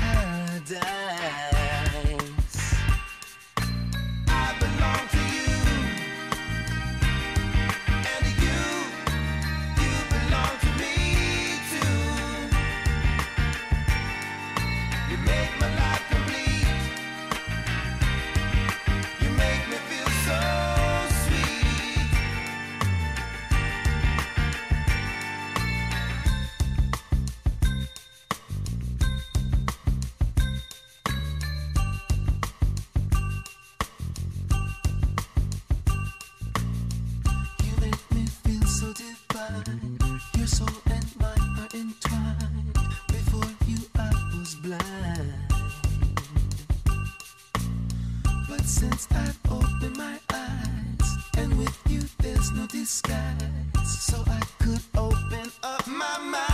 paradise. Your soul and mine are entwined. Before you, I was blind. But since I've opened my eyes, and with you, there's no disguise. So I could open up my mind.